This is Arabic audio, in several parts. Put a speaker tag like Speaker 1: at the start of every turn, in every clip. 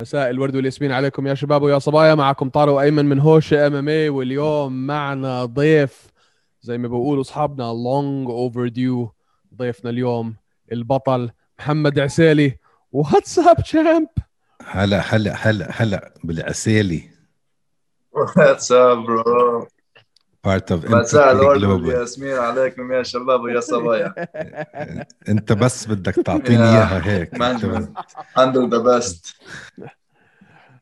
Speaker 1: مساء الورد والياسمين عليكم يا شباب ويا صبايا. معكم طارق وايمن من هوش MMA واليوم معنا ضيف زي ما بيقولوا أصحابنا long overdue ضيفنا اليوم البطل محمد عسيلي. what's up champ
Speaker 2: هلا هلا هلا هلا بالعسيلي.
Speaker 3: what's up
Speaker 2: bro part of
Speaker 3: مساء الورد والياسمين عليكم يا شباب ويا صبايا.
Speaker 2: انت بس بدك تعطيني إياها هيك
Speaker 3: handle
Speaker 1: the best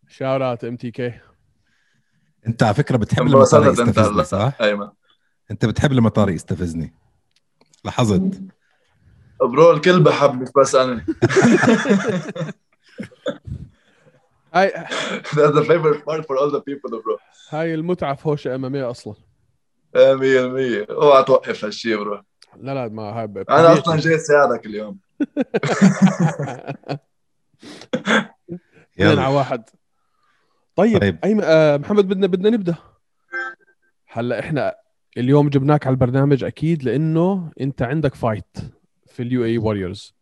Speaker 1: shout out MTK
Speaker 2: انت على فكرة بتحب لما طارق يستفزني صح؟
Speaker 3: ايمن
Speaker 2: انت بتحب لما طارق يستفزني. لاحظت.
Speaker 3: bro الكل بحبني بس أنا.
Speaker 1: هاي
Speaker 3: That's the favorite part for all the people bro.
Speaker 1: هاي المتعة في هوش MMA أصلا.
Speaker 3: 100% اوعى توقف هالشيء bro
Speaker 1: لا لا ما هاي
Speaker 3: أنا أصلا جاي اساعدك اليوم.
Speaker 1: اثنين على واحد. طيب, طيب. أي آه محمد بدنا بدنا نبدأ. هلأ إحنا اليوم جبناك على البرنامج أكيد لأنه أنت عندك fight في ال UAE Warriors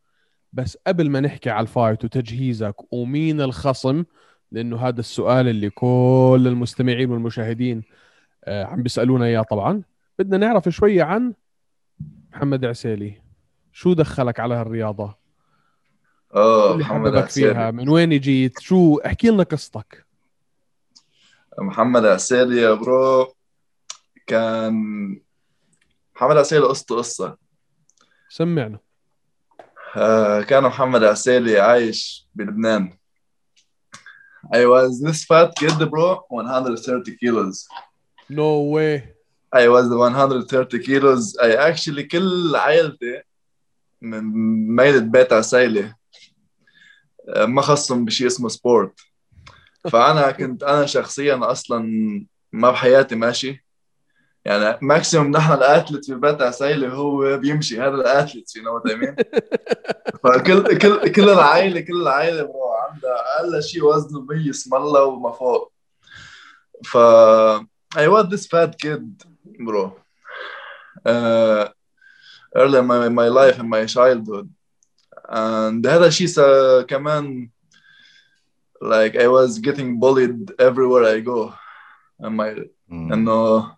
Speaker 1: بس قبل ما نحكي على ال fight وتجهيزك ومين الخصم لأنه هذا السؤال اللي كل المستمعين والمشاهدين آه عم بيسألونا إياه طبعا. بدنا نعرف شوية عن محمد عسيلي. شو دخلك على هالرياضة؟
Speaker 3: آه
Speaker 1: محمد عسيلي. فيها؟ من وين جيت؟ شو؟ احكي لنا قصتك.
Speaker 3: محمد عسيلي يا برو كان محمد عسيلي قصته قصة.
Speaker 1: سمعنا.
Speaker 3: آه كان محمد عسيلي عايش بلبنان. I was this fat kid bro 130 kilos.
Speaker 1: No way.
Speaker 3: I was 130 kilos. I actually كل عائلتي من ميلة بيت عسيلي ما خصهم بشيء اسمه sport فأنا كنت أنا شخصيا أصلا ما بحياتي ماشي. يعني maximum نحن ال athlete في بيت عسيلي هو بيمشي هذا ال athlete you know what I فكل كل كل العائله كل برو عندها أقل شيء وزنه 100 اسم الله وما فوق. ف I was this fat kid bro. Uh, early in my, my life in my childhood. And هذا الشيء كمان like I was getting bullied everywhere I go. My mm. إنه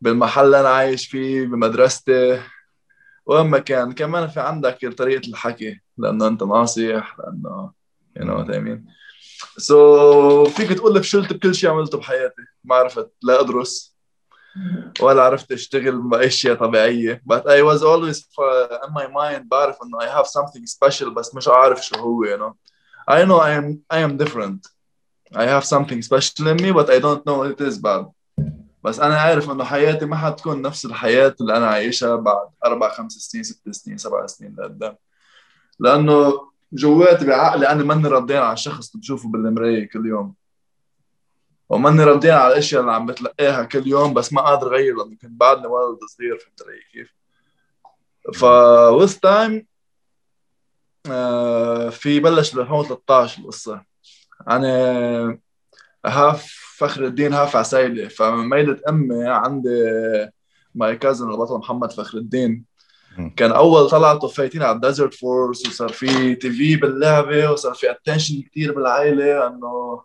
Speaker 3: بالمحل اللي أنا عايش فيه بمدرستي. وين ما كان كمان في عندك طريقة الحكي لأنه أنت ناصح لأنه you know what I mean so فيك تقول فشلت بكل شيء عملته بحياتي ما عرفت لا أدرس ولا عرفت أشتغل باشياء طبيعية but I was always in my mind بعرف إنه I have something special بس مش عارف شو هو you know I know I am I am different. I have something special in me but I don't know what it is بعد. بس أنا عارف إنه حياتي ما حتكون نفس الحياة اللي أنا عايشها بعد أربع خمس سنين ست سنين سبع سنين لقدام. لأنه جواتي بعقلي أنا ماني ردين على الشخص اللي بشوفه بالمراية كل يوم. وماني ردين على الأشياء اللي عم بتلقاها كل يوم بس ما قادر أغير لأنه كنت بعدني ولد صغير فهمت علي كيف؟ ف with time في بلش ب 2013 القصة أنا half فخر الدين half عسايلي فميلة أمي عندي my cousin البطل محمد فخر الدين كان أول طلعته fight ين على ال Desert Force وصار في TV باللعبة وصار في attention كثير بالعائلة إنه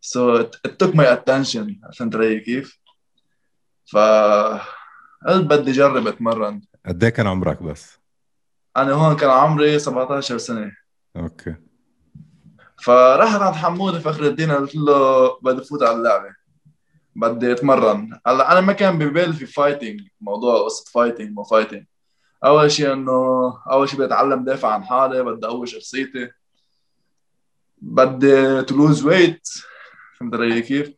Speaker 3: so it took my attention فهمت علي كيف؟ ف قلت بدي أجرب أتمرن.
Speaker 2: قد إيه كان عمرك بس؟
Speaker 3: أنا هون كان عمري 17 سنة.
Speaker 2: okay.
Speaker 3: فرحت عند حمود فخر الدين قلت له بدي فوت على اللعبة. بدي أتمرن. هلا أنا ما كان ببالي في fighting موضوع قصة fighting مو fighting أول شيء إنه أول شيء بدي اتعلم دافع عن حالي بدي أقوي شخصيتي. بدي to lose weight فهمت علي كيف؟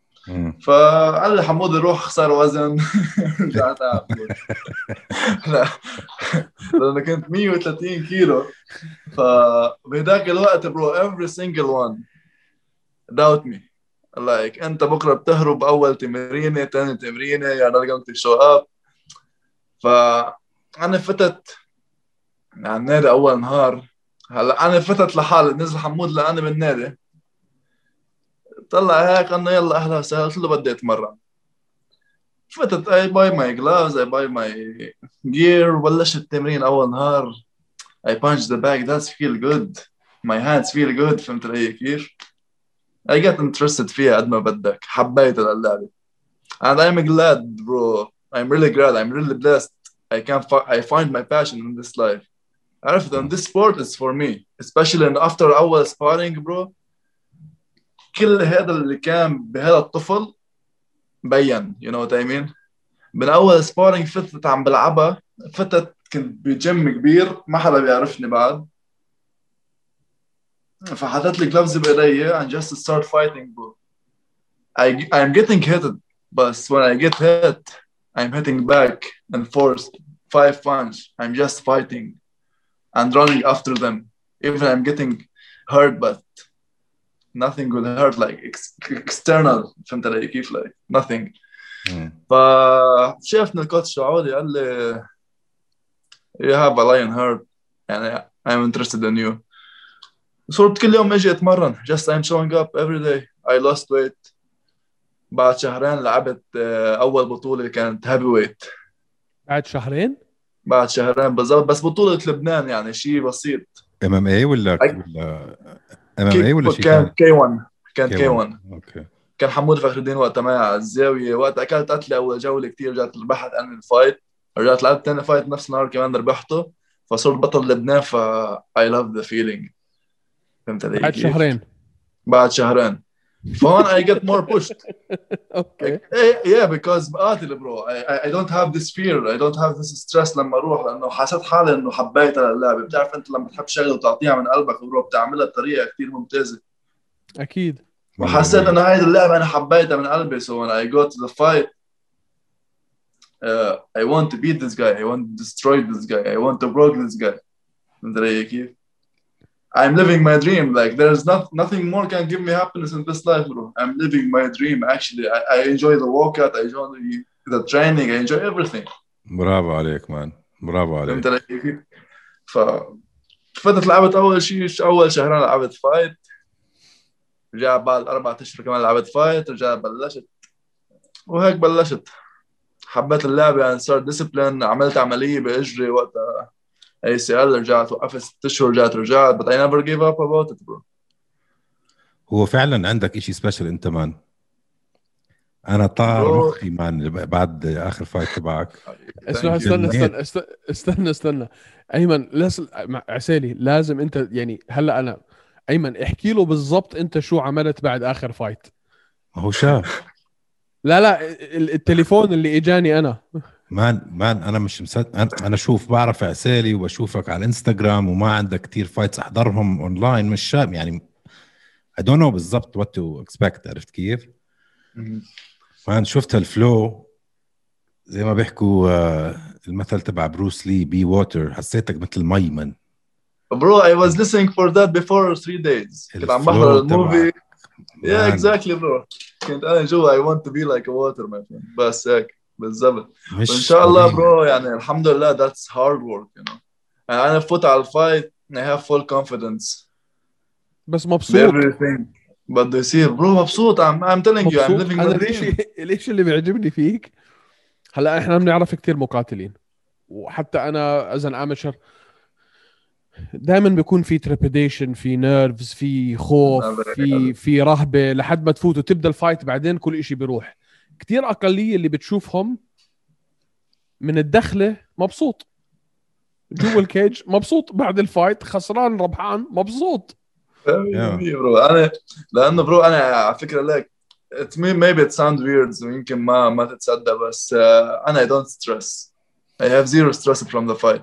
Speaker 3: فقال لي حمود روح خسر وزن. رجعت لا. لأنه كنت 130 كيلو. فبهداك الوقت برو every single one doubt me. Like أنت بكرة بتهرب اول تمرينة ثاني تمرينة يا not going to show up. فانا فتت على النادي أول نهار. هلأ أنا فتت لحالي نزل حمود لاني بالنادي. طلع هيك إنه يلا أهلا وسهلا قلت له بدي أتمرن. فتت I buy my gloves I buy my gear وبلشت التمرين أول نهار. I punch the bag that's feel good. My hands feel good فهمت علي كيف؟ I get interested فيها قد ما بدك حبيت اللعبة and I'm glad bro I'm really glad I'm really blessed. I can I find my passion in this life عرفت and this sport is for me especially in after أول sparring bro كل هذا اللي كان بهذا الطفل بين you know what I mean من اول سبارينج فتت عم بلعبها فتت كنت بجيم كبير ما حدا بيعرفني بعد فحطيت لي جلوفز بايدي and just start fighting bro I I'm getting hit but when I get hit I'm hitting back and force five punch I'm just fighting and running after them even I'm getting hurt but nothing will hurt like ex external فهمت علي كيف like nothing فشافني الكوتش السعودي قال لي you have a lion heart يعني I'm interested in you صرت كل يوم اجي اتمرن just I'm showing up every day I lost weight بعد شهرين لعبت اول بطوله كانت هيفي ويت
Speaker 1: بعد شهرين؟
Speaker 3: بعد شهرين بالضبط بس بطولة لبنان يعني شيء بسيط.
Speaker 2: إم إم اي ولا ولا إم إم اي ولا شيء
Speaker 3: كان K1 كان K1
Speaker 2: okay.
Speaker 3: كان حمود فخر الدين وقتها معي على الزاوية وقت اكلت قتلة أول جولة كثير رجعت ربحت أنا ال fight. رجعت لعبت ثاني fight نفس النهار كمان ربحته فصرت بطل لبنان ف I love the feeling فهمت علي؟
Speaker 1: بعد شهرين.
Speaker 3: بعد شهرين. فهون I get more pushed.
Speaker 1: أوكي
Speaker 3: yeah because بقاتل برو I, I don't have this fear. I don't have this stress لما أروح لأنه حسيت حالي إنه حبيت اللعبه بتعرف أنت لما تحب شغلة وتعطيها من قلبك برو بتعملها بطريقة كثير ممتازة.
Speaker 1: أكيد.
Speaker 3: وحسيت إنه هاي اللعبة أنا حبيتها من قلبي. So when I go to the fight uh, I want to beat this guy. I want to destroy this guy. I want to break this guy. علي كيف؟ I'm living my dream. Like there's not nothing more can give me happiness in this life, bro. I'm living my dream. Actually, I, I enjoy the workout. I enjoy the, the training. I enjoy everything.
Speaker 2: برافو عليك مان برافو عليك
Speaker 3: فهمت علي كيف؟ ف فتت لعبت اول شيء اول شهرين لعبت فايت رجع بعد اربع اشهر كمان لعبت فايت رجع بلشت وهيك بلشت حبيت اللعبه يعني صار ديسبلين عملت عمليه باجري وقتها ACL رجعت وقفت ست اشهر رجعت رجعت but I never gave up about it bro
Speaker 2: هو فعلا عندك شيء special أنت man أنا طار
Speaker 3: bro.
Speaker 2: مخي man بعد آخر fight تبعك
Speaker 1: اسمع. استنى. استنى استنى استنى, استنى. أيمن لازم مع- عسالي لازم أنت يعني هلأ أنا أيمن احكي له بالضبط أنت شو عملت بعد آخر فايت
Speaker 2: ما هو شاف
Speaker 1: لا لا ال- التليفون اللي إجاني أنا
Speaker 2: man man أنا مش مصدق أنا أنا شوف بعرف عسالي وبشوفك على الانستغرام وما عندك كتير fights أحضرهم اونلاين مش شاب يعني I don't know بالضبط what to expect عرفت كيف؟ man شفت ال flow زي ما بيحكوا آه، المثل تبع بروس لي be water حسيتك مثل مي man
Speaker 3: bro I was listening for that before three days. كنت عم بحضر
Speaker 2: ال
Speaker 3: movie
Speaker 2: man،
Speaker 3: exactly bro. كنت أنا جوا I want to be like a water my friend بس هيك. بالضبط.
Speaker 2: مش
Speaker 3: وان شاء الله
Speaker 2: طبيعي.
Speaker 3: bro يعني الحمد لله that's hard work you know. يعني أنا بفوت على ال fight I have full confidence.
Speaker 1: بس مبسوط.
Speaker 3: Everything. بده يصير bro مبسوط I'm, I'm telling you I'm
Speaker 1: مبسوط.
Speaker 3: living dream.
Speaker 1: الإشي اللي بيعجبني فيك هلا إحنا بنعرف كتير مقاتلين. وحتى أنا as an amateur دائما بيكون في trepidation في nerves في خوف في في رهبة لحد ما تفوت وتبدأ ال fight بعدين كل إشي بيروح. كتير أقلية اللي بتشوفهم من الدخلة مبسوط. جوا ال cage مبسوط. بعد ال fight خسران ربحان مبسوط.
Speaker 3: برو أنا لأنه bro أنا على فكرة لك it may maybe it sound weird ويمكن ما ما تتصدق بس uh, أنا I don't stress. I have zero stress from the fight.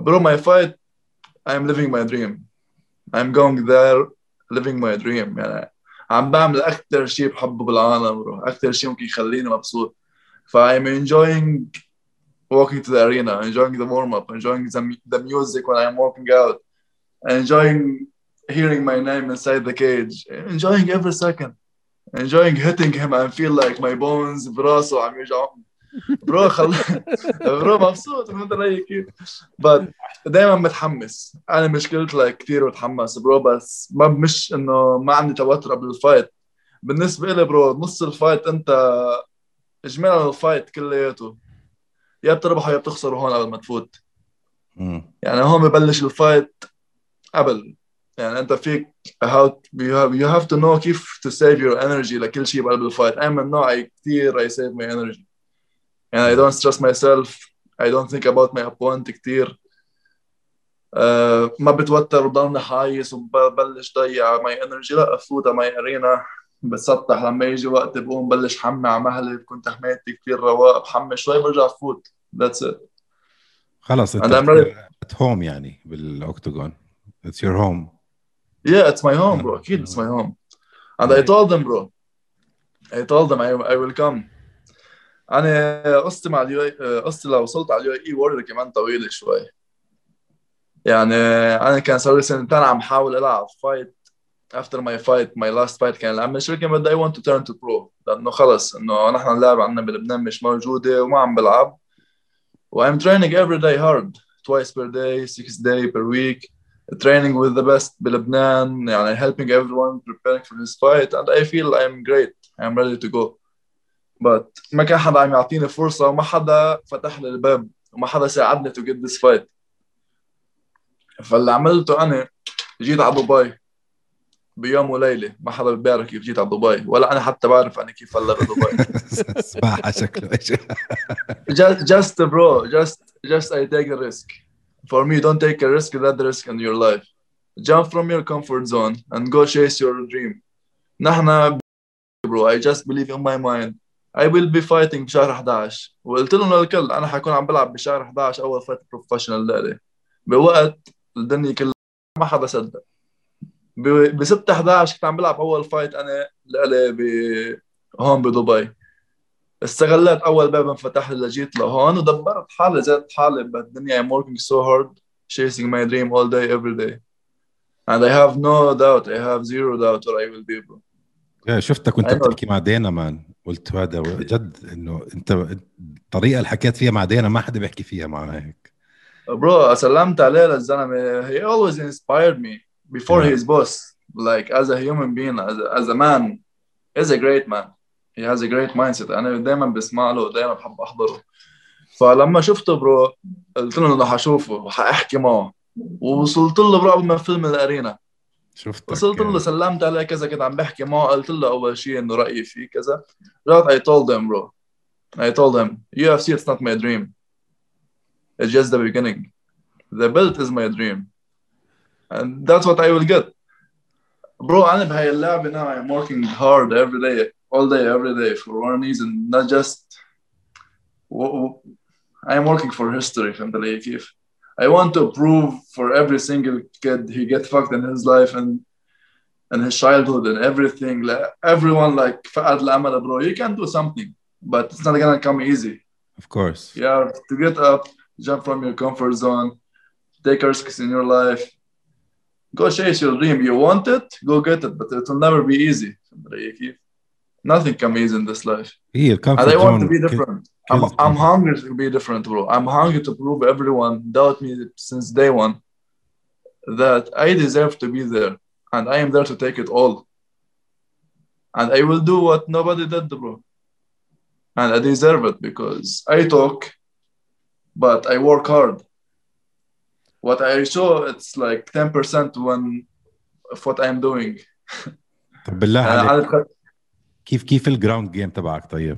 Speaker 3: Bro my fight I'm living my dream. I'm going there living my dream. يعني عم بعمل أكثر شيء بحبه بالعالم bro أكثر شيء ممكن يخليني مبسوط ف I'm enjoying walking to the arena enjoying the warm up enjoying the, the music when I'm walking out enjoying hearing my name inside the cage, enjoying every second, enjoying hitting him and feel like my bones براسه عم يوجعهم برو خل برو مبسوط فهمت علي كيف؟ but دائما متحمس. أنا مشكلتي like كثير متحمس برو بس ما مش إنه ما عندي توتر قبل الفايت بالنسبة لي bro نص ال fight أنت اجمالا ال fight كلياته. يا بتربحوا يا بتخسروا هون قبل ما تفوت. يعني هون ببلش ال fight قبل. يعني أنت فيك how you have you have to know كيف to save your energy لكل شيء بقلب ال fight أنا من نوعي كثير I save my energy. يعني I don't stress myself. I don't think about my opponent كثير uh, ما بتوتر وضلني حايس وببلش ضيع my energy لا أفوت على my arena بتسطح لما يجي وقت بقوم بلش حمي على مهلي. بكون تحميتي كثير رواق بحمي شوي برجع فوت that's it
Speaker 2: خلص أنت at home يعني بال octagon it's your home
Speaker 3: Yeah, it's my home, bro. Kid, it's my home. And I told them, bro. I told them I, I will come. أنا قصتي مع ال U قصتي لو وصلت على ال UAE Warriors كمان طويله شوي يعني أنا كان صار لي سنتين عم حاول العب fight after my fight my last fight كان العمل شركه بدي I want to turn to pro لأنه خلص انه نحن اللعب عندنا بلبنان مش موجوده وما عم بلعب و I'm training every day hard twice per day six day per week training with the best بلبنان يعني helping everyone preparing for his fight and I feel I'm great I'm ready to go but ما كان حدا عم يعطيني فرصة وما حدا فتح لي الباب وما حدا ساعدني to get this fight فاللي عملته أنا جيت على دبي بيوم وليلة ما حدا بيعرف كيف جيت على دبي ولا أنا حتى بعرف أنا كيف هلا بدبي
Speaker 2: سباحة شكله
Speaker 3: just, just bro just just I take a risk for me, don't take a risk, that risk in your life. Jump from your comfort zone and go chase your dream. نحن bro, I just believe in my mind. I will be fighting بشهر 11 وقلت لهم للكل أنا حكون عم بلعب بشهر 11 أول fight professional لإلي بوقت الدنيا كلها ما حدا صدق. ب 6 11 كنت عم بلعب أول فايت أنا لإلي ب هون بدبي. استغلت أول باب انفتح لي لجيت لهون ودبرت حالي زادت حالي بالدنيا. I'm working so hard chasing my dream all day every day. And I have no doubt I have zero doubt what I will be bro
Speaker 2: شفتك وأنت بتحكي مع دينا مان قلت هذا جد إنه أنت الطريقة اللي حكيت فيها مع دينا ما حدا بيحكي فيها مع هيك.
Speaker 3: bro سلمت عليه للزلمة. He always inspired me before yeah. his boss. Like as a human being as a, as a man he's a great man. He has a great mindset. أنا دائما بسمع له دائما بحب أحضره. فلما شفته bro قلت له إنه حشوفه وحاحكي معه. ووصلت له bro قبل ما يفل من ال arena.
Speaker 2: شفتك
Speaker 3: وصلت له سلمت عليه كذا كنت عم بحكي معه قلت له اول شيء انه رايي فيه كذا رجعت I told him bro I told him UFC it's not my dream it's just the beginning the belt is my dream and that's what I will get bro انا بهاي اللعبه now I'm working hard every day all day, every day for one reason, not just I'm working for history from the كيف I want to prove for every single kid he get fucked in his life and and his childhood and everything. Like everyone like bro, you can do something, but it's not gonna come easy.
Speaker 2: Of course.
Speaker 3: Yeah, to get up, jump from your comfort zone, take risks in your life. Go chase your dream. You want it, go get it, but it will never be easy. Nothing comes easy in this life.
Speaker 2: Yeah, comfort
Speaker 3: and I want zone. to be different. I'm, I'm hungry to be different, bro. I'm hungry to prove everyone doubt me since day one that I deserve to be there and I am there to take it all. And I will do what nobody did, bro. And I deserve it because I talk, but I work hard. What I show, it's like 10% when of what I'm doing.
Speaker 2: طب بالله عليك كيف كيف الجراوند جيم تبعك طيب؟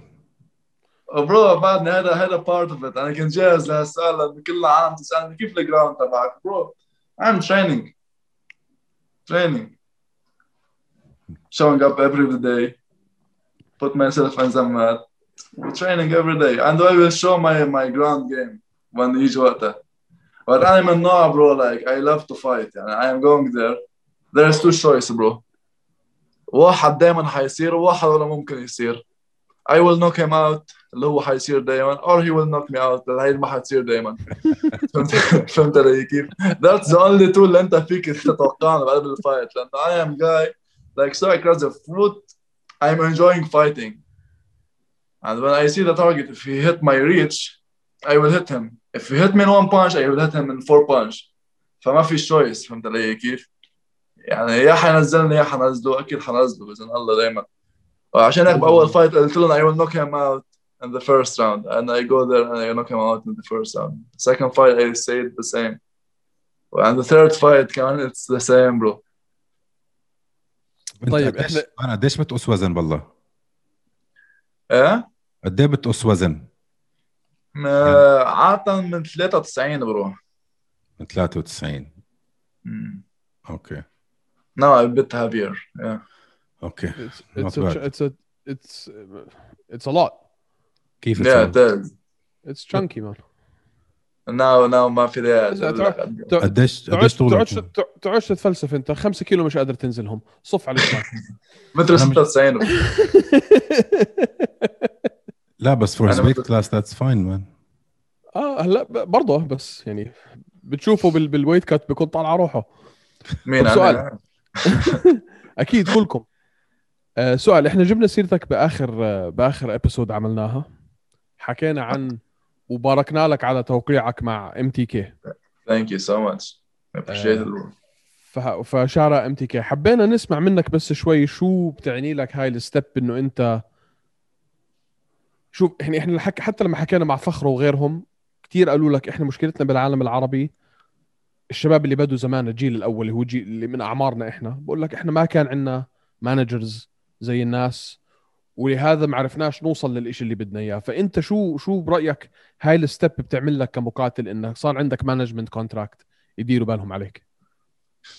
Speaker 3: برو بعدني هذا هذا بارت اوف ات انا كنت جاهز لهالسؤال لانه كل العالم تسالني كيف الجراوند تبعك برو I'm training training showing up every day put myself in the mat training every day and I will show my my ground game when يجي وقتها but I'm a no bro like I love to fight يعني I am going there there's two choice bro واحد دائما حيصير وواحد ولا ممكن يصير I will knock him out اللي هو حيصير دائما or he will knock me out هي ما حتصير دائما فهمت علي كيف؟ That's the only tool اللي انت فيك تتوقعها بقلب الفايت لانه I am guy like so across the foot I'm enjoying fighting and when I see the target if he hit my reach I will hit him if he hit me in one punch I will hit him in four punch فما في choice فهمت علي كيف؟ يعني يا حينزلني يا حنزله اكيد حنزله باذن الله دائما وعشان هيك باول fight قلت لهم I will knock him out in the first round, and I go there and I knock him out in the first round. Second fight, I stayed the same. And the third fight, كمان it's the same, bro.
Speaker 1: طيب، إحنا-
Speaker 2: أنا قديش بتقص وزن بالله؟
Speaker 3: إيه؟
Speaker 2: قد إيه بتقص وزن؟
Speaker 3: عادة من 93 برو.
Speaker 2: من 93
Speaker 3: Mm.
Speaker 2: أوكي
Speaker 3: No, a bit heavier. Yeah.
Speaker 2: أوكي
Speaker 1: It's
Speaker 2: Not
Speaker 1: it's a,
Speaker 2: bad.
Speaker 1: it's a it's it's a lot.
Speaker 2: كيف
Speaker 3: Yeah, it is.
Speaker 1: It's chunky man.
Speaker 3: Now, now ما في
Speaker 2: قديش قديش طولك؟
Speaker 1: تقعدش تتفلسف انت 5 كيلو مش قادر تنزلهم صف على.
Speaker 3: متر
Speaker 2: أنا مش-
Speaker 3: 96
Speaker 2: لا بس فور
Speaker 3: مثل-
Speaker 2: كلاس ذاتس فاين مان
Speaker 1: آه هلا برضه بس يعني بتشوفه بال بالويت كات بيكون طالع روحه
Speaker 3: مين
Speaker 1: سؤال.
Speaker 3: أنا؟
Speaker 1: أكيد كلكم آه سؤال إحنا جبنا سيرتك بآخر آه بآخر episode عملناها حكينا عن وباركنا لك على توقيعك مع MTK
Speaker 3: Thank you so much. I appreciate it. bro.
Speaker 1: فشارع MTK حبينا نسمع منك بس شوي شو بتعني لك هاي ال step إنه أنت شوف يعني إحنا الحك... حتى لما حكينا مع فخر وغيرهم كثير قالوا لك إحنا مشكلتنا بالعالم العربي الشباب اللي بدوا زمان الجيل الأول اللي هو جيل اللي من أعمارنا إحنا بقول لك إحنا ما كان عندنا managers زي الناس ولهذا ما عرفناش نوصل للإشي اللي بدنا إياه. فأنت شو شو برأيك هاي ال step بتعمل لك كمقاتل انك صار عندك management contract يديروا بالهم عليك؟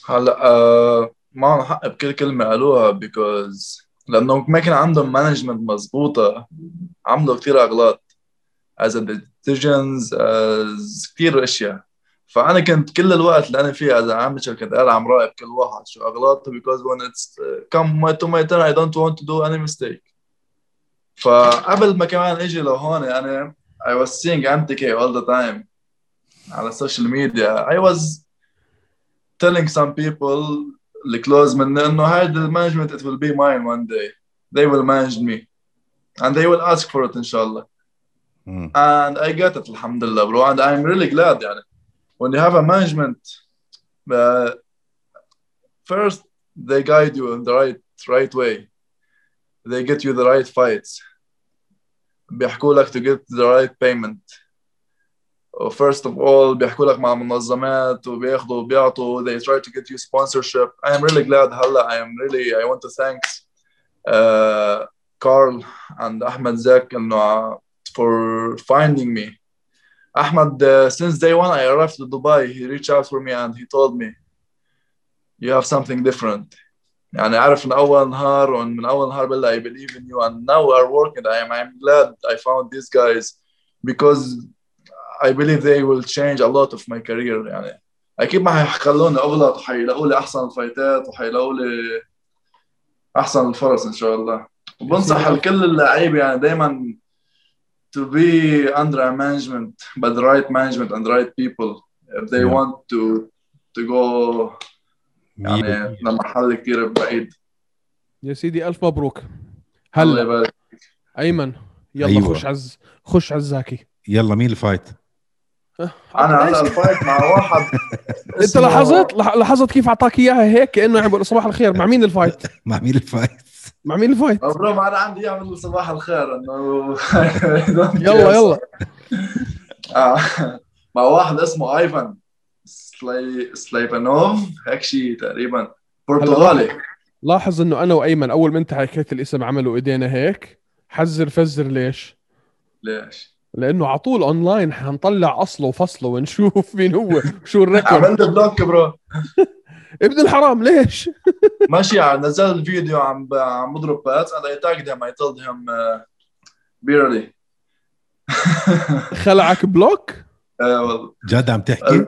Speaker 3: هلا آه معهم حق بكل كلمة قالوها because لأنه ما كان عندهم management مضبوطة عملوا كثير أغلاط as a decisions as كثير أشياء. فأنا كنت كل الوقت اللي أنا فيه a amateur كنت قاعد عم راقب كل واحد شو أغلاطه because when it's uh, come to my turn I don't want to do any mistake فقبل ما كمان أجي لهون أنا I was seeing MTK all the time على ال social media I was telling some people اللي close مني انه هذا ال management it will be mine one day they will manage me and they will ask for it ان شاء الله and I get it الحمد لله bro and I'm really glad يعني when you have a management uh, first they guide you in the right right way they get you the right fights بيحكوا لك to get the right payment first of all بيحكوا لك مع منظمات وبياخذوا وبيعطوا they try to get you sponsorship I am really glad هلا I am really I want to thank uh, Carl and Ahmed Zek إنه for finding me Ahmed uh, since day one I arrived to Dubai he reached out for me and he told me you have something different يعني عارف من أول نهار ومن أول نهار بالله I believe in you and now we are working I am I'm glad I found these guys because I believe they will change a lot of my career يعني أكيد ما حيخلوني اغلط وحيلاقوا لي احسن الفايتات وحيلاقوا لي احسن الفرص ان شاء الله وبنصح لكل اللعيبه يعني دائما to be under a management by the right management and the right people. If they
Speaker 2: Yeah.
Speaker 3: want to to go يعني لمحل كثير بعيد.
Speaker 1: يا سيدي ألف مبروك.
Speaker 3: الله
Speaker 1: هلا
Speaker 3: يبارك.
Speaker 1: أيمن يلا
Speaker 2: أيوة.
Speaker 1: خش عز خش عزاكي.
Speaker 2: يلا مين ال
Speaker 3: fight؟ أنا هلا ال fight مع واحد أنت
Speaker 1: لاحظت؟ لاحظت كيف أعطاك إياها هيك؟ كأنه عم بيقول صباح الخير مع مين ال fight؟
Speaker 2: مع مين ال fight؟
Speaker 1: مع مين ال
Speaker 3: fight bro ما أنا عندي إياه مثل صباح الخير إنه
Speaker 1: يلا يلا.
Speaker 3: آه. مع واحد اسمه آيفان سلاي سلايفانوف هيك شيء تقريبا. برتغالي.
Speaker 1: لاحظ إنه أنا وأيمن أول ما انت حكيت الاسم عملوا إيدينا هيك حذر فزر ليش؟
Speaker 3: ليش؟
Speaker 1: لأنه على طول اونلاين حنطلع أصله وفصله ونشوف مين هو شو ال record
Speaker 3: عملت block bro.
Speaker 1: ابن الحرام ليش
Speaker 3: ماشي يعني نزل الفيديو عم عم بضرب pads and I tagged him I told him uh, barely
Speaker 1: خلعك block
Speaker 3: آه والله
Speaker 2: جد عم تحكي؟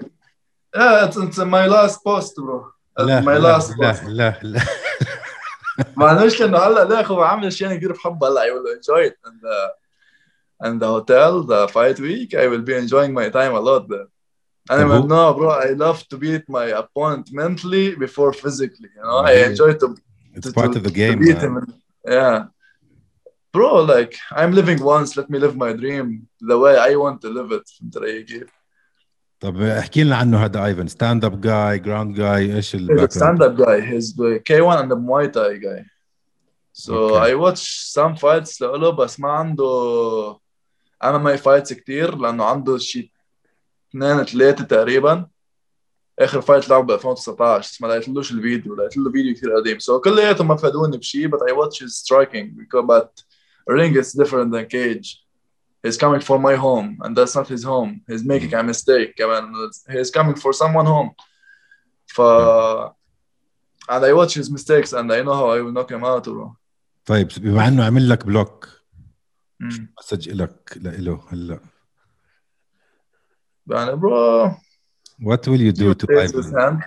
Speaker 3: yeah it's, it's my last post bro
Speaker 2: لا
Speaker 3: my
Speaker 2: لا
Speaker 3: last post
Speaker 2: لا لا لا
Speaker 3: ما المشكلة انه هلا لا هو عامل اشياء كثير بحبها هلا I will enjoy it in the in the hotel the fight week I will be enjoying my time a lot there and
Speaker 2: طب
Speaker 3: I'm
Speaker 2: هو-
Speaker 3: no bro I love to beat my opponent mentally before physically you know I
Speaker 2: Yeah.
Speaker 3: enjoy to,
Speaker 2: It's
Speaker 3: to,
Speaker 2: part
Speaker 3: to,
Speaker 2: of the
Speaker 3: to
Speaker 2: game
Speaker 3: beat
Speaker 2: man.
Speaker 3: him yeah bro like I'm living once let me live my dream the way I want to live it فهمت علي كيف؟
Speaker 2: طب احكي لنا عنه هذا ايفن ستاند اب جاي جراوند جاي ايش
Speaker 3: He's a
Speaker 2: الباك
Speaker 3: stand-up guy. He's the K1 and the Muay Thai guy. So
Speaker 2: Okay.
Speaker 3: I watch some fights له بس ما عنده عمل معي فايتس كتير لانه عنده شيء اثنين ثلاثة تقريبا. آخر fight لعب ب 2019 بس ما لقيتلوش الفيديو لقيتله فيديو كثير قديم. so so, كلياتهم ما فادوني بشيء بس I watch his striking بس ring is different than cage he's coming for my home and that's not his home he's making a mistake كمان. he's coming for someone home ف and I watch his mistakes and I know how I knock him out
Speaker 2: طيب بما إنه عمل لك
Speaker 3: block
Speaker 2: message لك لإله هلأ؟
Speaker 3: يعني bro
Speaker 2: what will you do to
Speaker 3: raise his
Speaker 2: Ivan
Speaker 3: hand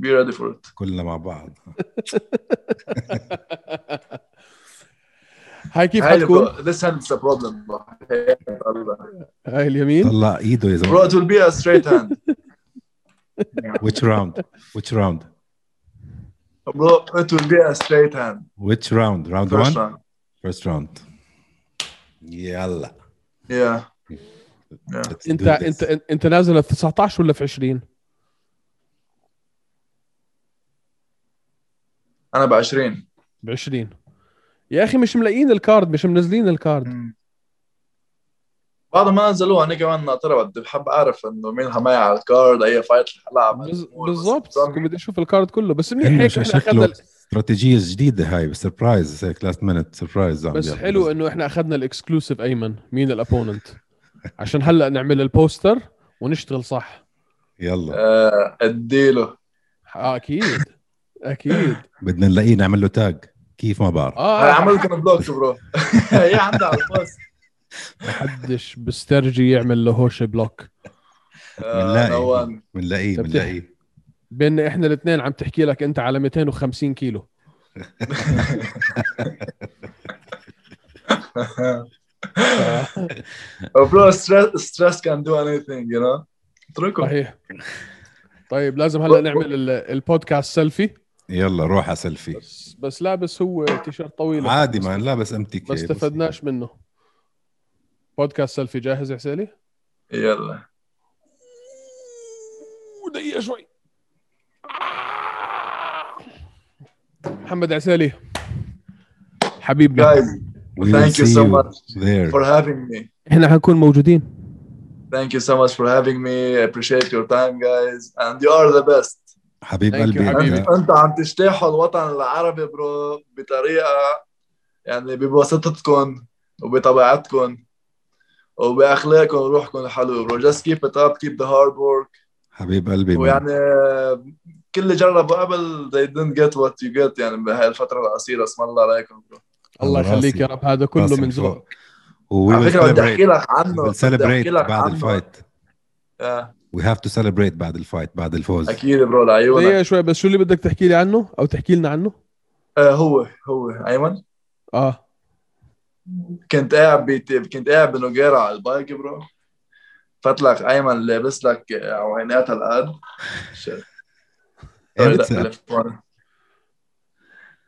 Speaker 3: be ready for it
Speaker 2: كلنا مع بعض
Speaker 1: هاي كيف
Speaker 3: هاي
Speaker 1: حتكون؟
Speaker 3: bro, this hand is a problem bro.
Speaker 1: هاي اليمين
Speaker 2: طلع ايده يا
Speaker 3: bro
Speaker 2: زلمه
Speaker 3: it will be a straight hand
Speaker 2: which round which round
Speaker 3: bro it will be a straight hand
Speaker 2: which round round
Speaker 3: first
Speaker 2: one
Speaker 3: round
Speaker 2: first round يلا
Speaker 3: yeah
Speaker 2: Let's
Speaker 1: انت. انت انت نازل في 19 ولا في 20
Speaker 3: أنا ب 20
Speaker 1: ب 20 يا أخي مش ملاقيين الكارد مش منزلين الكارد.
Speaker 3: بعد ما نزلوها أنا كمان ناطرها بدي بحب أعرف إنه مين معي على ال card أي fight
Speaker 1: حلعب بالضبط. بدي أشوف ال card كله. بس منيح هيك إحنا
Speaker 2: شكله؟
Speaker 1: أخذنا
Speaker 2: استراتيجية جديدة هاي surprise هيك last minute surprise
Speaker 1: بس حلو إنه إحنا أخذنا ال exclusive أيمن مين ال opponent عشان هلأ نعمل ال poster ونشتغل صح.
Speaker 2: يلا.
Speaker 3: آه، أديله.
Speaker 1: آه أكيد. أكيد.
Speaker 2: بدنا نلاقيه نعمل له tag كيف ما بعرف
Speaker 1: آه.
Speaker 3: عمل لكم block bro. هي عندها على ال post.
Speaker 1: ما حدش بسترجي يعمل له هوش block.
Speaker 3: آه،
Speaker 2: بنلاقيه
Speaker 1: طب
Speaker 2: بنلاقيه.
Speaker 1: بين إحنا الاثنين عم تحكي لك أنت على 250 كيلو.
Speaker 3: bro stress stress can do anything you know اتركه
Speaker 1: صحيح. طيب لازم هلا نعمل ال- ال podcast selfie.
Speaker 2: يلا روح على سيلفي.
Speaker 1: بس بس لابس هو تيشيرت طويل.
Speaker 2: عادي ما لابس امتك
Speaker 1: ما استفدناش منه. podcast selfie جاهز يا حسيلي؟
Speaker 3: يلا.
Speaker 1: دقيقة شوي. محمد عسالي حبيبنا.
Speaker 3: Thank you so much
Speaker 2: there.
Speaker 3: for having me.
Speaker 1: إحنا حنكون موجودين.
Speaker 3: Thank you so much for having me. I appreciate your time guys. And you are the best.
Speaker 2: حبيب قلبي.
Speaker 1: حبيبي.
Speaker 2: أنت
Speaker 3: عم تجتاحوا الوطن العربي bro بطريقة يعني ببساطتكم وبطبيعتكم وباخلاقكم وروحكم الحلو. bro just keep it up. Keep the hard work.
Speaker 2: حبيب قلبي.
Speaker 3: ويعني كل اللي جربوا قبل they didn't get what you get يعني بهاي الفترة القصيرة. اسم الله عليكم bro
Speaker 1: الله
Speaker 2: على
Speaker 1: يخليك. يا رب هذا كله من. ذوق
Speaker 2: we
Speaker 3: على فكرة بدي أحكي
Speaker 2: celebrate
Speaker 3: لك عنه بدي أحكي لك
Speaker 2: بعد
Speaker 3: عنه.
Speaker 2: ال
Speaker 3: fight
Speaker 2: we have to celebrate بعد ال fight بعد الفوز.
Speaker 3: أكيد bro لعيونك
Speaker 1: دقيقة شوي بس شو اللي بدك تحكي لي عنه؟ أو تحكي لنا عنه؟
Speaker 3: آه هو هو. أيمن؟
Speaker 1: آه.
Speaker 3: كنت قاعد بيت... كنت قاعد بنوجيرا على ال bike bro. فات لك أيمن لابس لك عوينات هالقد.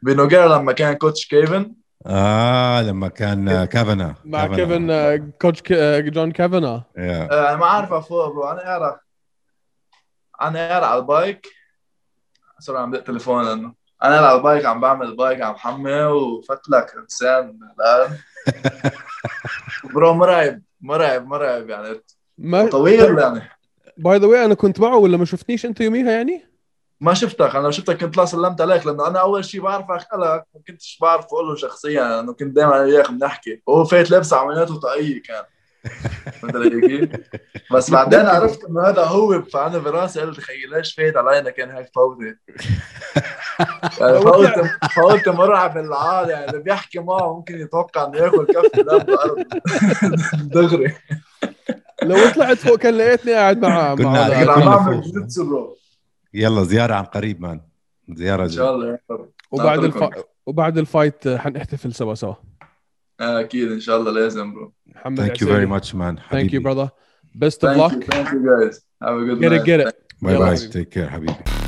Speaker 3: بنوجيرا لما كان coach كيفن
Speaker 2: آه لما كان كافنا
Speaker 1: مع كيفن آه، coach آه، جون كافانا
Speaker 2: yeah.
Speaker 3: آه، أنا ما عارف فوق bro أنا قاعد أنا قاعد على ال bike. sorry عم دق تليفون أنا قاعد على ال bike عم بعمل ال bike عم حمي وفت لك انسان bro مرعب مرعب مرعب يعني.
Speaker 1: ما
Speaker 3: طويل يعني.
Speaker 1: by the way أنا كنت معه ولا ما شفتنيش أنت يوميها يعني؟
Speaker 3: ما شفتك أنا لو شفتك كنت لا سلمت عليك لأنه أنا أول شيء بعرف أخلك ما كنتش بعرف أقول له شخصيا لأنه كنت دائما أنا وياك بنحكي. وهو فايت لابس عمليات وطاقيه كان؟ بس بعدين عرفت إنه هذا هو فانا براسي قلت خيي ليش فايت علينا كان هيك فوضى يعني فوت فوت مرعب العاد يعني اللي بيحكي معه ممكن يتوقع إنه يأكل كف دم بالارض دغري.
Speaker 1: لو طلعت فوق كان لقيتني قاعد مع
Speaker 2: كنا
Speaker 1: مع
Speaker 3: عم بعمل. جوجيتسو
Speaker 2: يلا زيارة عن قريب man. زيارة
Speaker 3: إن شاء الله.
Speaker 1: وبعد. الف... وبعد ال fight حنحتفل سوا سوا.
Speaker 3: آه، أكيد إن شاء الله. لازم bro
Speaker 1: محمد
Speaker 2: thank you very much man.
Speaker 1: thank you
Speaker 2: حبيبي.
Speaker 1: brother. Best of
Speaker 3: Thank
Speaker 1: luck.
Speaker 3: You, thank you guys. Have a good
Speaker 1: get
Speaker 3: night.
Speaker 1: it. Get it
Speaker 2: bye
Speaker 1: bye.
Speaker 2: take care حبيبي.